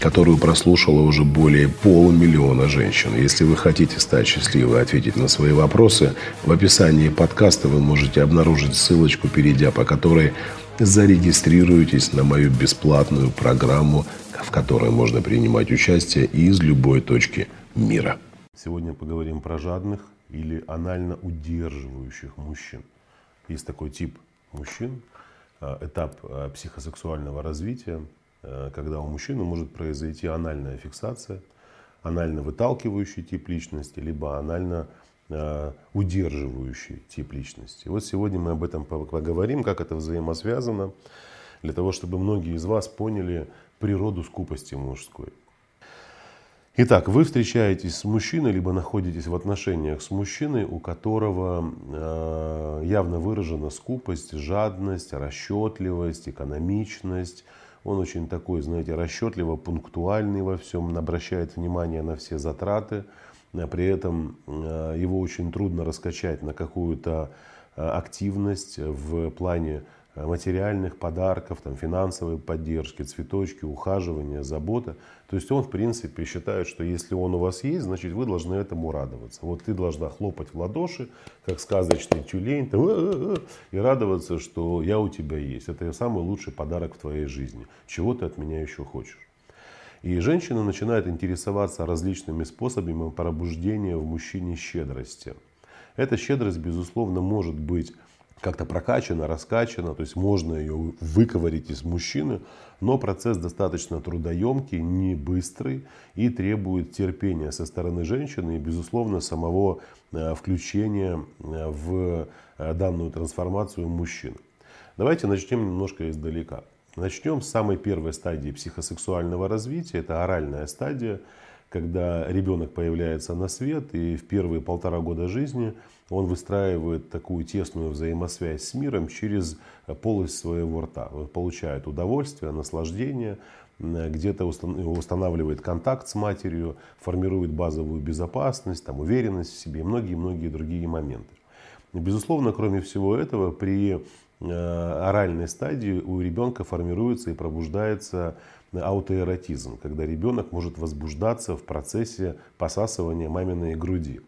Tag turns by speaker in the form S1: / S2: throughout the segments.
S1: которую прослушало уже более полумиллиона женщин. Если вы хотите стать счастливой и ответить на свои вопросы, в описании подкаста вы можете обнаружить ссылочку, перейдя по которой зарегистрируетесь на мою бесплатную программу, в которой можно принимать участие из любой точки мира.
S2: Сегодня поговорим про жадных или анально удерживающих мужчин. Есть такой тип мужчин, э, этап э, психосексуального развития, когда у мужчины может произойти анальная фиксация, анально выталкивающий тип личности, либо анально э, удерживающий тип личности. Вот сегодня мы об этом поговорим, как это взаимосвязано, для того, чтобы многие из вас поняли природу скупости мужской. Итак, вы встречаетесь с мужчиной, либо находитесь в отношениях с мужчиной, у которого э, явно выражена скупость, жадность, расчетливость, экономичность, он очень такой, знаете, расчетливо, пунктуальный во всем, обращает внимание на все затраты. А при этом э, его очень трудно раскачать на какую-то э, активность в плане материальных подарков, там, финансовой поддержки, цветочки, ухаживания, забота. То есть он, в принципе, считает, что если он у вас есть, значит вы должны этому радоваться. Вот ты должна хлопать в ладоши, как сказочный тюлень, там, э -э -э, и радоваться, что я у тебя есть. Это самый лучший подарок в твоей жизни. Чего ты от меня еще хочешь? И женщина начинает интересоваться различными способами пробуждения в мужчине щедрости. Эта щедрость, безусловно, может быть как-то прокачана, раскачана, то есть можно ее выковырить из мужчины, но процесс достаточно трудоемкий, не быстрый и требует терпения со стороны женщины и, безусловно, самого э, включения э, в э, данную трансформацию мужчин. Давайте начнем немножко издалека. Начнем с самой первой стадии психосексуального развития, это оральная стадия, когда ребенок появляется на свет и в первые полтора года жизни он выстраивает такую тесную взаимосвязь с миром через полость своего рта. Он получает удовольствие, наслаждение, где-то устанавливает контакт с матерью, формирует базовую безопасность, там, уверенность в себе и многие-многие другие моменты. Безусловно, кроме всего этого, при оральной стадии у ребенка формируется и пробуждается аутоэротизм, когда ребенок может возбуждаться в процессе посасывания маминой груди.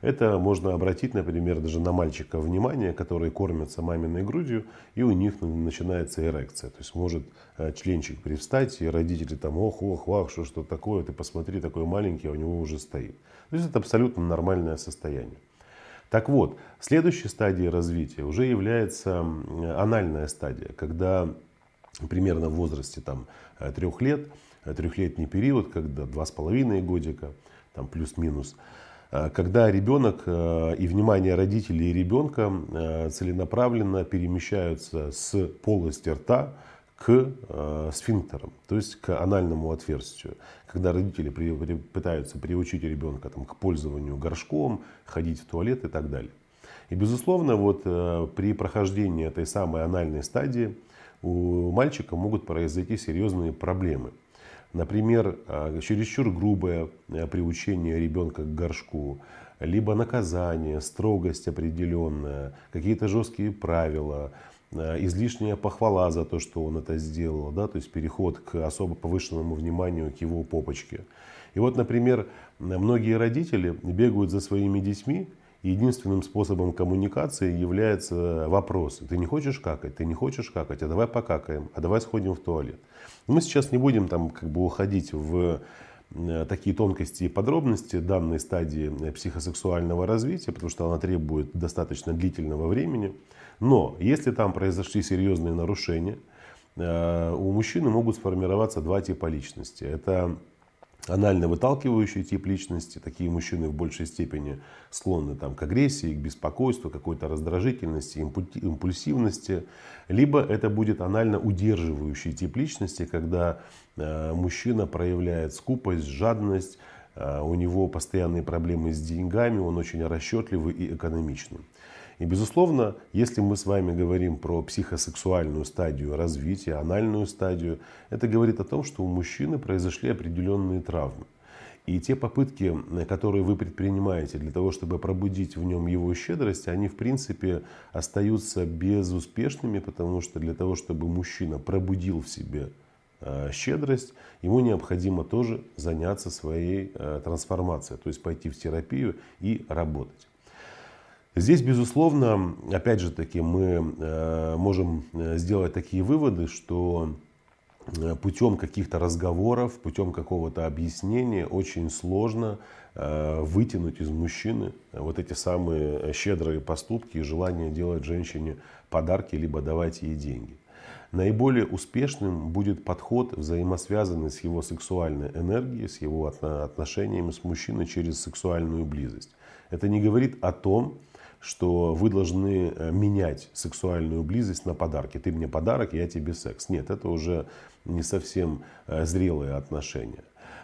S2: Это можно обратить, например, даже на мальчика внимание, которые кормятся маминой грудью, и у них начинается эрекция. То есть может э, членчик привстать, и родители там, ох, ох, вах, что что такое, ты посмотри, такой маленький, а у него уже стоит. То есть это абсолютно нормальное состояние. Так вот, следующей стадией развития уже является анальная стадия, когда примерно в возрасте там, э, трех лет, э, трехлетний период, когда два с половиной годика, там плюс-минус, э, когда ребенок и внимание родителей и ребенка целенаправленно перемещаются с полости рта к сфинктерам, то есть к анальному отверстию. Когда родители пытаются приучить ребенка там, к пользованию горшком, ходить в туалет и так далее. И безусловно, вот при прохождении этой самой анальной стадии у мальчика могут произойти серьезные проблемы. Например, а, чересчур грубое а, приучение ребенка к горшку, либо наказание, строгость определенная, какие-то жесткие правила, излишняя похвала за то, что он это сделал, да, то есть переход к особо повышенному вниманию к его попочке. И вот, например, многие родители бегают за своими детьми единственным способом коммуникации является вопрос. Ты не хочешь какать, ты не хочешь какать, а давай покакаем, а давай сходим в туалет. Мы сейчас не будем там как бы уходить в э, такие тонкости и подробности данной стадии э, психосексуального развития, потому что она требует достаточно длительного времени. Но если там произошли серьезные нарушения, э, у мужчины могут сформироваться два типа личности. Это анально выталкивающий тип личности. Такие мужчины в большей степени склонны там, к агрессии, к беспокойству, какой-то раздражительности, импульсивности. Либо это будет анально удерживающий тип личности, когда э, мужчина проявляет скупость, жадность, у него постоянные проблемы с деньгами, он очень расчетливый и экономичный. И, безусловно, если мы с вами говорим про психосексуальную стадию развития, анальную стадию, это говорит о том, что у мужчины произошли определенные травмы. И те попытки, которые вы предпринимаете для того, чтобы пробудить в нем его щедрость, они в принципе остаются безуспешными, потому что для того, чтобы мужчина пробудил в себе э, щедрость, ему необходимо тоже заняться своей э, трансформацией, то есть пойти в терапию и работать. Здесь, безусловно, опять же таки, мы э, можем э, сделать такие выводы, что э, путем каких-то разговоров, путем какого-то объяснения очень сложно вытянуть из мужчины вот эти самые щедрые поступки и желание делать женщине подарки, либо давать ей деньги. Наиболее успешным будет подход, взаимосвязанный с его сексуальной энергией, с его отношениями с мужчиной через сексуальную близость. Это не говорит о том, что вы должны э, менять сексуальную близость на подарки. Ты мне подарок, я тебе секс. Нет, это уже не совсем э, зрелые отношения.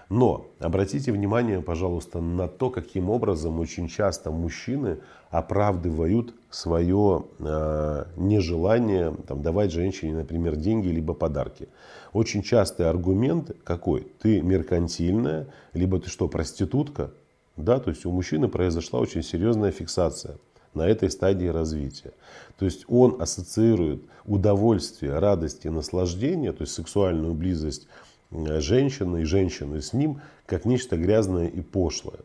S2: Но обратите внимание, пожалуйста, на то, каким образом очень часто мужчины оправдывают свое э, нежелание там, давать женщине, например, деньги либо подарки. Очень частый аргумент какой? Ты меркантильная, либо ты что, проститутка? Да, то есть у мужчины произошла очень серьезная фиксация на этой стадии развития. То есть он ассоциирует удовольствие, радость и наслаждение, то есть сексуальную близость э, женщины и женщины с ним, как нечто грязное и пошлое.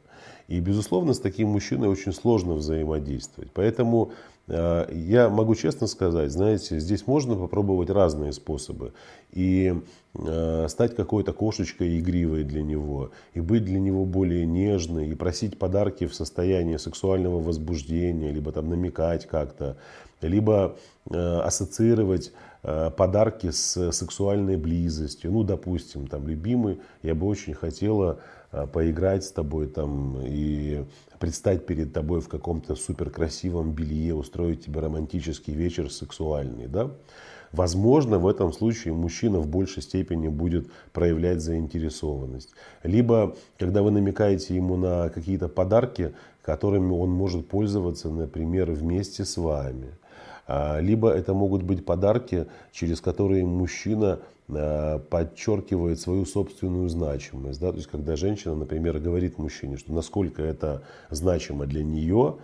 S2: И, безусловно, с таким мужчиной очень сложно взаимодействовать. Поэтому я могу честно сказать, знаете, здесь можно попробовать разные способы. И э, стать какой-то кошечкой игривой для него, и быть для него более нежной, и просить подарки в состоянии сексуального возбуждения, либо там намекать как-то, либо э, ассоциировать подарки с сексуальной близостью. Ну, допустим, там, любимый, я бы очень хотела Э, поиграть с тобой там и предстать перед тобой в каком-то супер красивом белье, устроить тебе романтический вечер сексуальный, да? Возможно, в этом случае мужчина в большей степени будет проявлять заинтересованность. Либо, когда вы намекаете ему на какие-то подарки, которыми он может пользоваться, например, вместе с вами. А, либо это могут быть подарки, через которые мужчина Э, подчеркивает свою собственную значимость. Да? То есть, когда женщина, например, говорит мужчине, что насколько это значимо для нее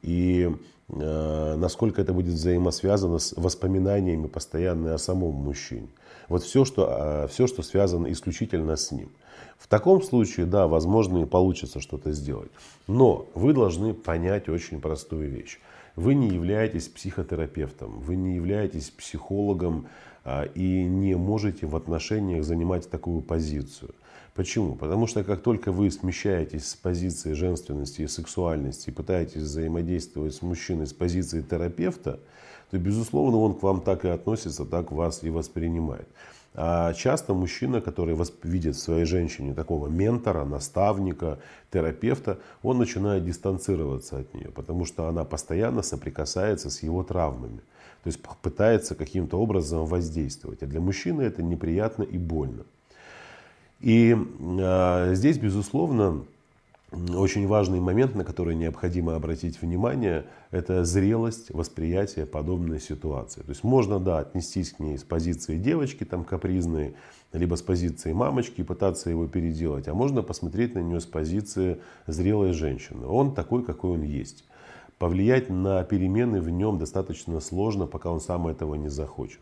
S2: и э, насколько это будет взаимосвязано с воспоминаниями постоянно о самом мужчине. Вот все что, э, все, что связано исключительно с ним. В таком случае, да, возможно и получится что-то сделать. Но вы должны понять очень простую вещь. Вы не являетесь психотерапевтом, вы не являетесь психологом, а, и не можете в отношениях занимать такую позицию. Почему? Потому что как только вы смещаетесь с позиции женственности и сексуальности и пытаетесь взаимодействовать с мужчиной с позиции терапевта, то, безусловно, он к вам так и относится, так вас и воспринимает. А часто мужчина, который видит в своей женщине такого ментора, наставника, терапевта, он начинает дистанцироваться от нее, потому что она постоянно соприкасается с его травмами. То есть пытается каким-то образом воздействовать. А для мужчины это неприятно и больно. И э, здесь, безусловно, очень важный момент, на который необходимо обратить внимание, это зрелость восприятия подобной ситуации. То есть можно, да, отнестись к ней с позиции девочки там капризной, либо с позиции мамочки и пытаться его переделать, а можно посмотреть на нее с позиции зрелой женщины. Он такой, какой он есть. Повлиять на перемены в нем достаточно сложно, пока он сам этого не захочет.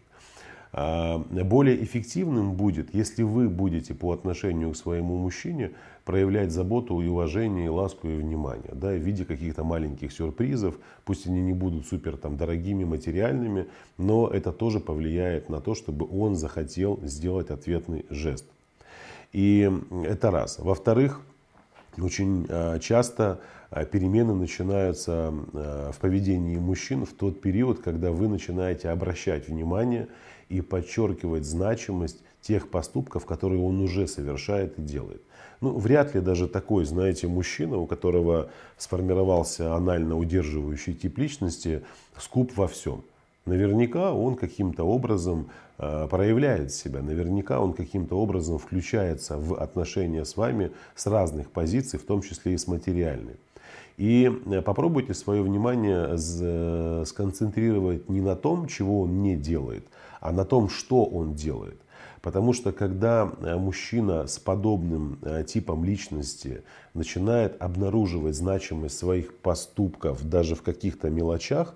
S2: А, более эффективным будет, если вы будете по отношению к своему мужчине проявлять заботу и уважение, и ласку и внимание, да, в виде каких-то маленьких сюрпризов, пусть они не будут супер там, дорогими, материальными, но это тоже повлияет на то, чтобы он захотел сделать ответный жест. И это раз. Во-вторых, очень а, часто а перемены начинаются в поведении мужчин в тот период, когда вы начинаете обращать внимание и подчеркивать значимость тех поступков, которые он уже совершает и делает. Ну, вряд ли даже такой, знаете, мужчина, у которого сформировался анально удерживающий тип личности, скуп во всем. Наверняка он каким-то образом э, проявляет себя, наверняка он каким-то образом включается в отношения с вами с разных позиций, в том числе и с материальной. И э, попробуйте свое внимание сконцентрировать не на том, чего он не делает, а на том, что он делает. Потому что когда э, мужчина с подобным типом личности начинает обнаруживать значимость своих поступков даже в каких-то мелочах,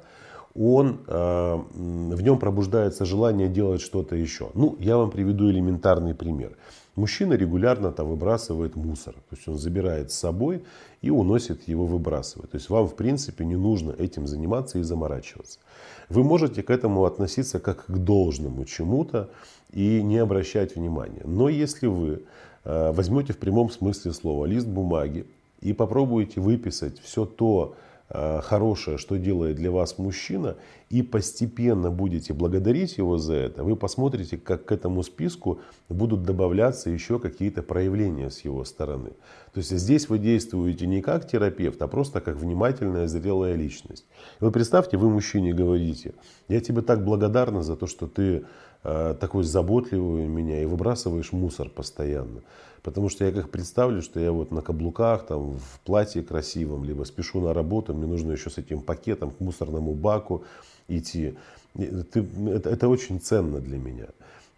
S2: он, э, в нем пробуждается желание делать что-то еще. Ну, я вам приведу элементарный пример. Мужчина регулярно там выбрасывает мусор. То есть он забирает с собой и уносит его, выбрасывает. То есть вам, в принципе, не нужно этим заниматься и заморачиваться. Вы можете к этому относиться как к должному чему-то и не обращать внимания. Но если вы э, возьмете в прямом смысле слова лист бумаги и попробуете выписать все то, хорошее, что делает для вас мужчина, и постепенно будете благодарить его за это, вы посмотрите, как к этому списку будут добавляться еще какие-то проявления с его стороны. То есть здесь вы действуете не как терапевт, а просто как внимательная, зрелая личность. Вы представьте, вы мужчине говорите, я тебе так благодарна за то, что ты э, такой заботливый у меня и выбрасываешь мусор постоянно. Потому что я как представлю, что я вот на каблуках, там, в платье красивом, либо спешу на работу, мне нужно еще с этим пакетом к мусорному баку идти. Это, это очень ценно для меня.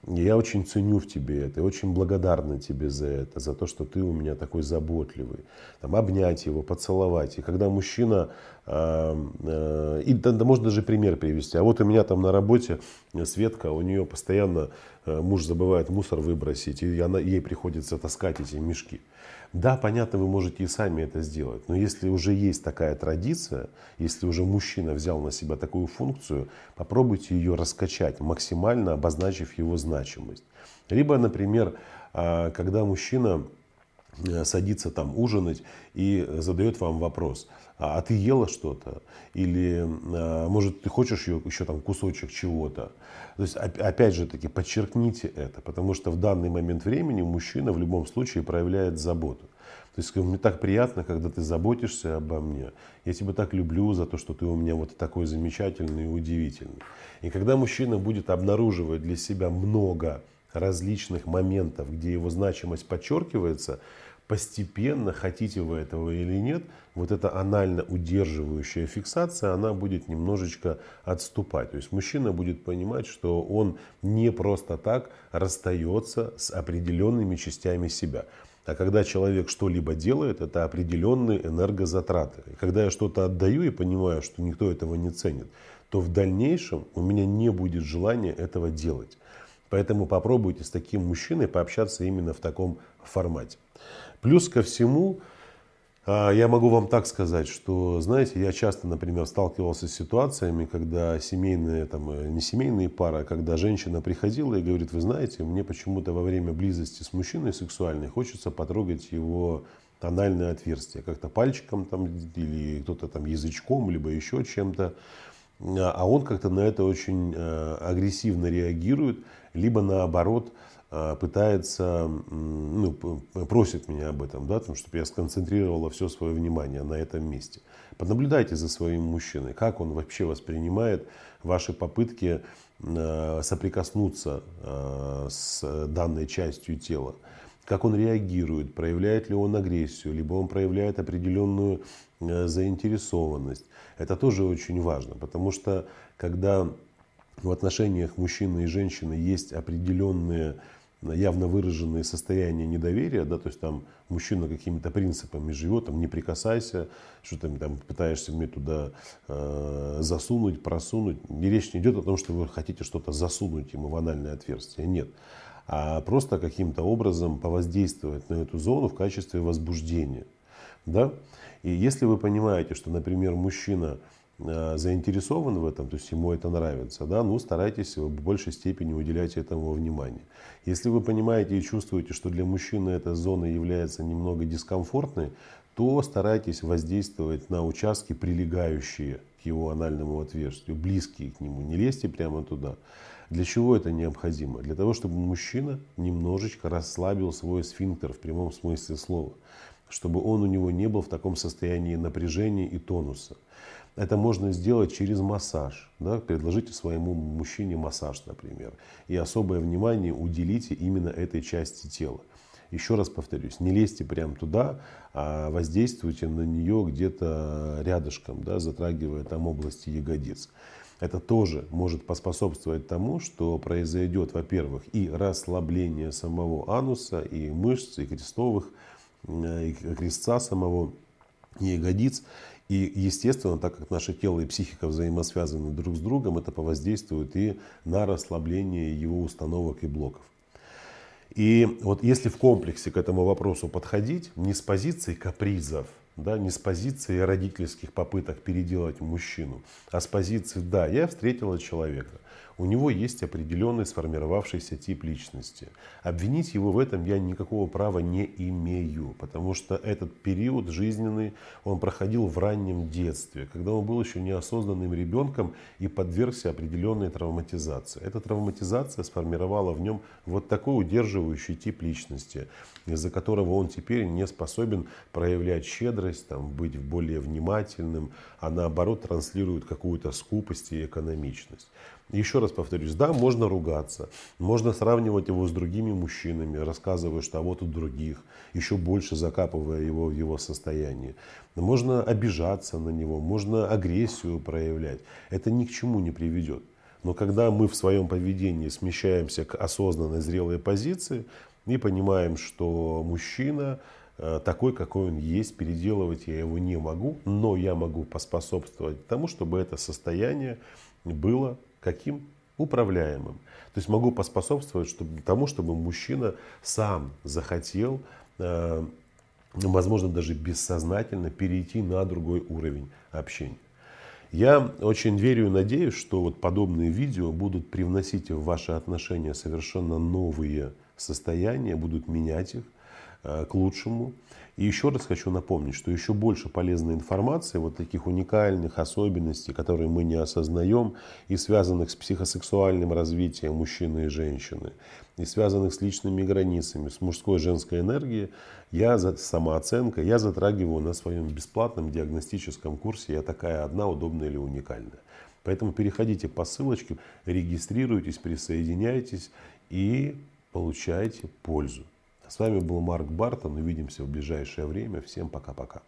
S2: Я очень ценю в тебе это, и очень благодарна тебе за это, за то, что ты у меня такой заботливый. Там, обнять его, поцеловать. И когда мужчина, э, э, и да, можно даже пример привести. А вот у меня там на работе Светка, у нее постоянно муж забывает мусор выбросить, и она, ей приходится таскать эти мешки. Да, понятно, вы можете и сами это сделать, но если уже есть такая традиция, если уже мужчина взял на себя такую функцию, попробуйте ее раскачать, максимально обозначив его значимость. Либо, например, а, когда мужчина э, садится там ужинать и задает вам вопрос, а, а ты ела что-то? Или, а, может, ты хочешь еще, еще там кусочек чего-то? То есть, опять же таки, подчеркните это, потому что в данный момент времени мужчина в любом случае проявляет заботу. То есть мне так приятно, когда ты заботишься обо мне. Я тебя так люблю за то, что ты у меня вот такой замечательный и удивительный. И когда мужчина будет обнаруживать для себя много различных моментов, где его значимость подчеркивается, постепенно, хотите вы этого или нет, вот эта анально удерживающая фиксация, она будет немножечко отступать. То есть мужчина будет понимать, что он не просто так расстается с определенными частями себя. А когда человек что-либо делает, это определенные энергозатраты. И когда я что-то отдаю и понимаю, что никто этого не ценит, то в дальнейшем у меня не будет желания этого делать. Поэтому попробуйте с таким мужчиной пообщаться именно в таком формате. Плюс ко всему, а, я могу вам так сказать, что, знаете, я часто, например, сталкивался с ситуациями, когда семейные, там, э, не семейные пары, а когда женщина приходила и говорит, вы знаете, мне почему-то во время близости с мужчиной сексуальной хочется потрогать его тональное отверстие, как-то пальчиком там, или кто-то там язычком, либо еще чем-то. А он как-то на это очень э, агрессивно реагирует, либо наоборот, пытается, ну, просит меня об этом, да, потому, чтобы я сконцентрировала все свое внимание на этом месте. Понаблюдайте за своим мужчиной, как он вообще воспринимает ваши попытки а, соприкоснуться а, с данной частью тела. Как он реагирует, проявляет ли он агрессию, либо он проявляет определенную заинтересованность. Это тоже очень важно, потому что когда в отношениях мужчины и женщины есть определенные явно выраженные состояния недоверия, да, то есть там мужчина какими-то принципами живет, там не прикасайся, что ты там пытаешься мне туда э, засунуть, просунуть. И речь не идет о том, что вы хотите что-то засунуть ему в анальное отверстие, нет. А просто каким-то образом повоздействовать на эту зону в качестве возбуждения. Да? И если вы понимаете, что, например, мужчина заинтересован в этом, то есть ему это нравится, да, ну старайтесь в большей степени уделять этому внимание. Если вы понимаете и чувствуете, что для мужчины эта зона является немного дискомфортной, то старайтесь воздействовать на участки, прилегающие к его анальному отверстию, близкие к нему. Не лезьте прямо туда. Для чего это необходимо? Для того, чтобы мужчина немножечко расслабил свой сфинктер в прямом смысле слова. Чтобы он у него не был в таком состоянии напряжения и тонуса. Это можно сделать через массаж. Да? Предложите своему мужчине массаж, например. И особое внимание уделите именно этой части тела. Еще раз повторюсь, не лезьте прямо туда, а воздействуйте на нее где-то рядышком, да, затрагивая там области ягодиц. Это тоже может поспособствовать тому, что произойдет, во-первых, и расслабление самого ануса, и мышц, и крестовых, э, и крестца самого, ягодиц. И, естественно, так как наше тело и психика взаимосвязаны друг с другом, это повоздействует и на расслабление его установок и блоков. И вот если в комплексе к этому вопросу подходить, не с позиции капризов, да, не с позиции родительских попыток переделать мужчину, а с позиции, да, я встретила человека, у него есть определенный сформировавшийся тип личности. Обвинить его в этом я никакого права не имею, потому что этот период жизненный он проходил в раннем детстве, когда он был еще неосознанным ребенком и подвергся определенной травматизации. Эта травматизация сформировала в нем вот такой удерживающий тип личности, из-за которого он теперь не способен проявлять щедрость, там, быть более внимательным, а наоборот транслирует какую-то скупость и экономичность. Еще раз повторюсь, да, можно ругаться, можно сравнивать его с другими мужчинами, рассказывая, что а вот у других, еще больше закапывая его в его состояние. Можно обижаться на него, можно агрессию проявлять. Это ни к чему не приведет. Но когда мы в своем поведении смещаемся к осознанной зрелой позиции и понимаем, что мужчина э, такой, какой он есть, переделывать я его не могу, но я могу поспособствовать тому, чтобы это состояние было Каким? Управляемым. То есть могу поспособствовать чтобы, тому, чтобы мужчина сам захотел, э, возможно, даже бессознательно перейти на другой уровень общения. Я очень верю и надеюсь, что вот подобные видео будут привносить в ваши отношения совершенно новые состояния, будут менять их к лучшему. И еще раз хочу напомнить, что еще больше полезной информации, вот таких уникальных особенностей, которые мы не осознаем, и связанных с психосексуальным развитием мужчины и женщины, и связанных с личными границами, с мужской и женской энергией, я за самооценка, я затрагиваю на своем бесплатном диагностическом курсе «Я такая одна, удобная или уникальная». Поэтому переходите по ссылочке, регистрируйтесь, присоединяйтесь и получайте пользу. С вами был Марк Бартон. Увидимся в ближайшее время. Всем пока-пока.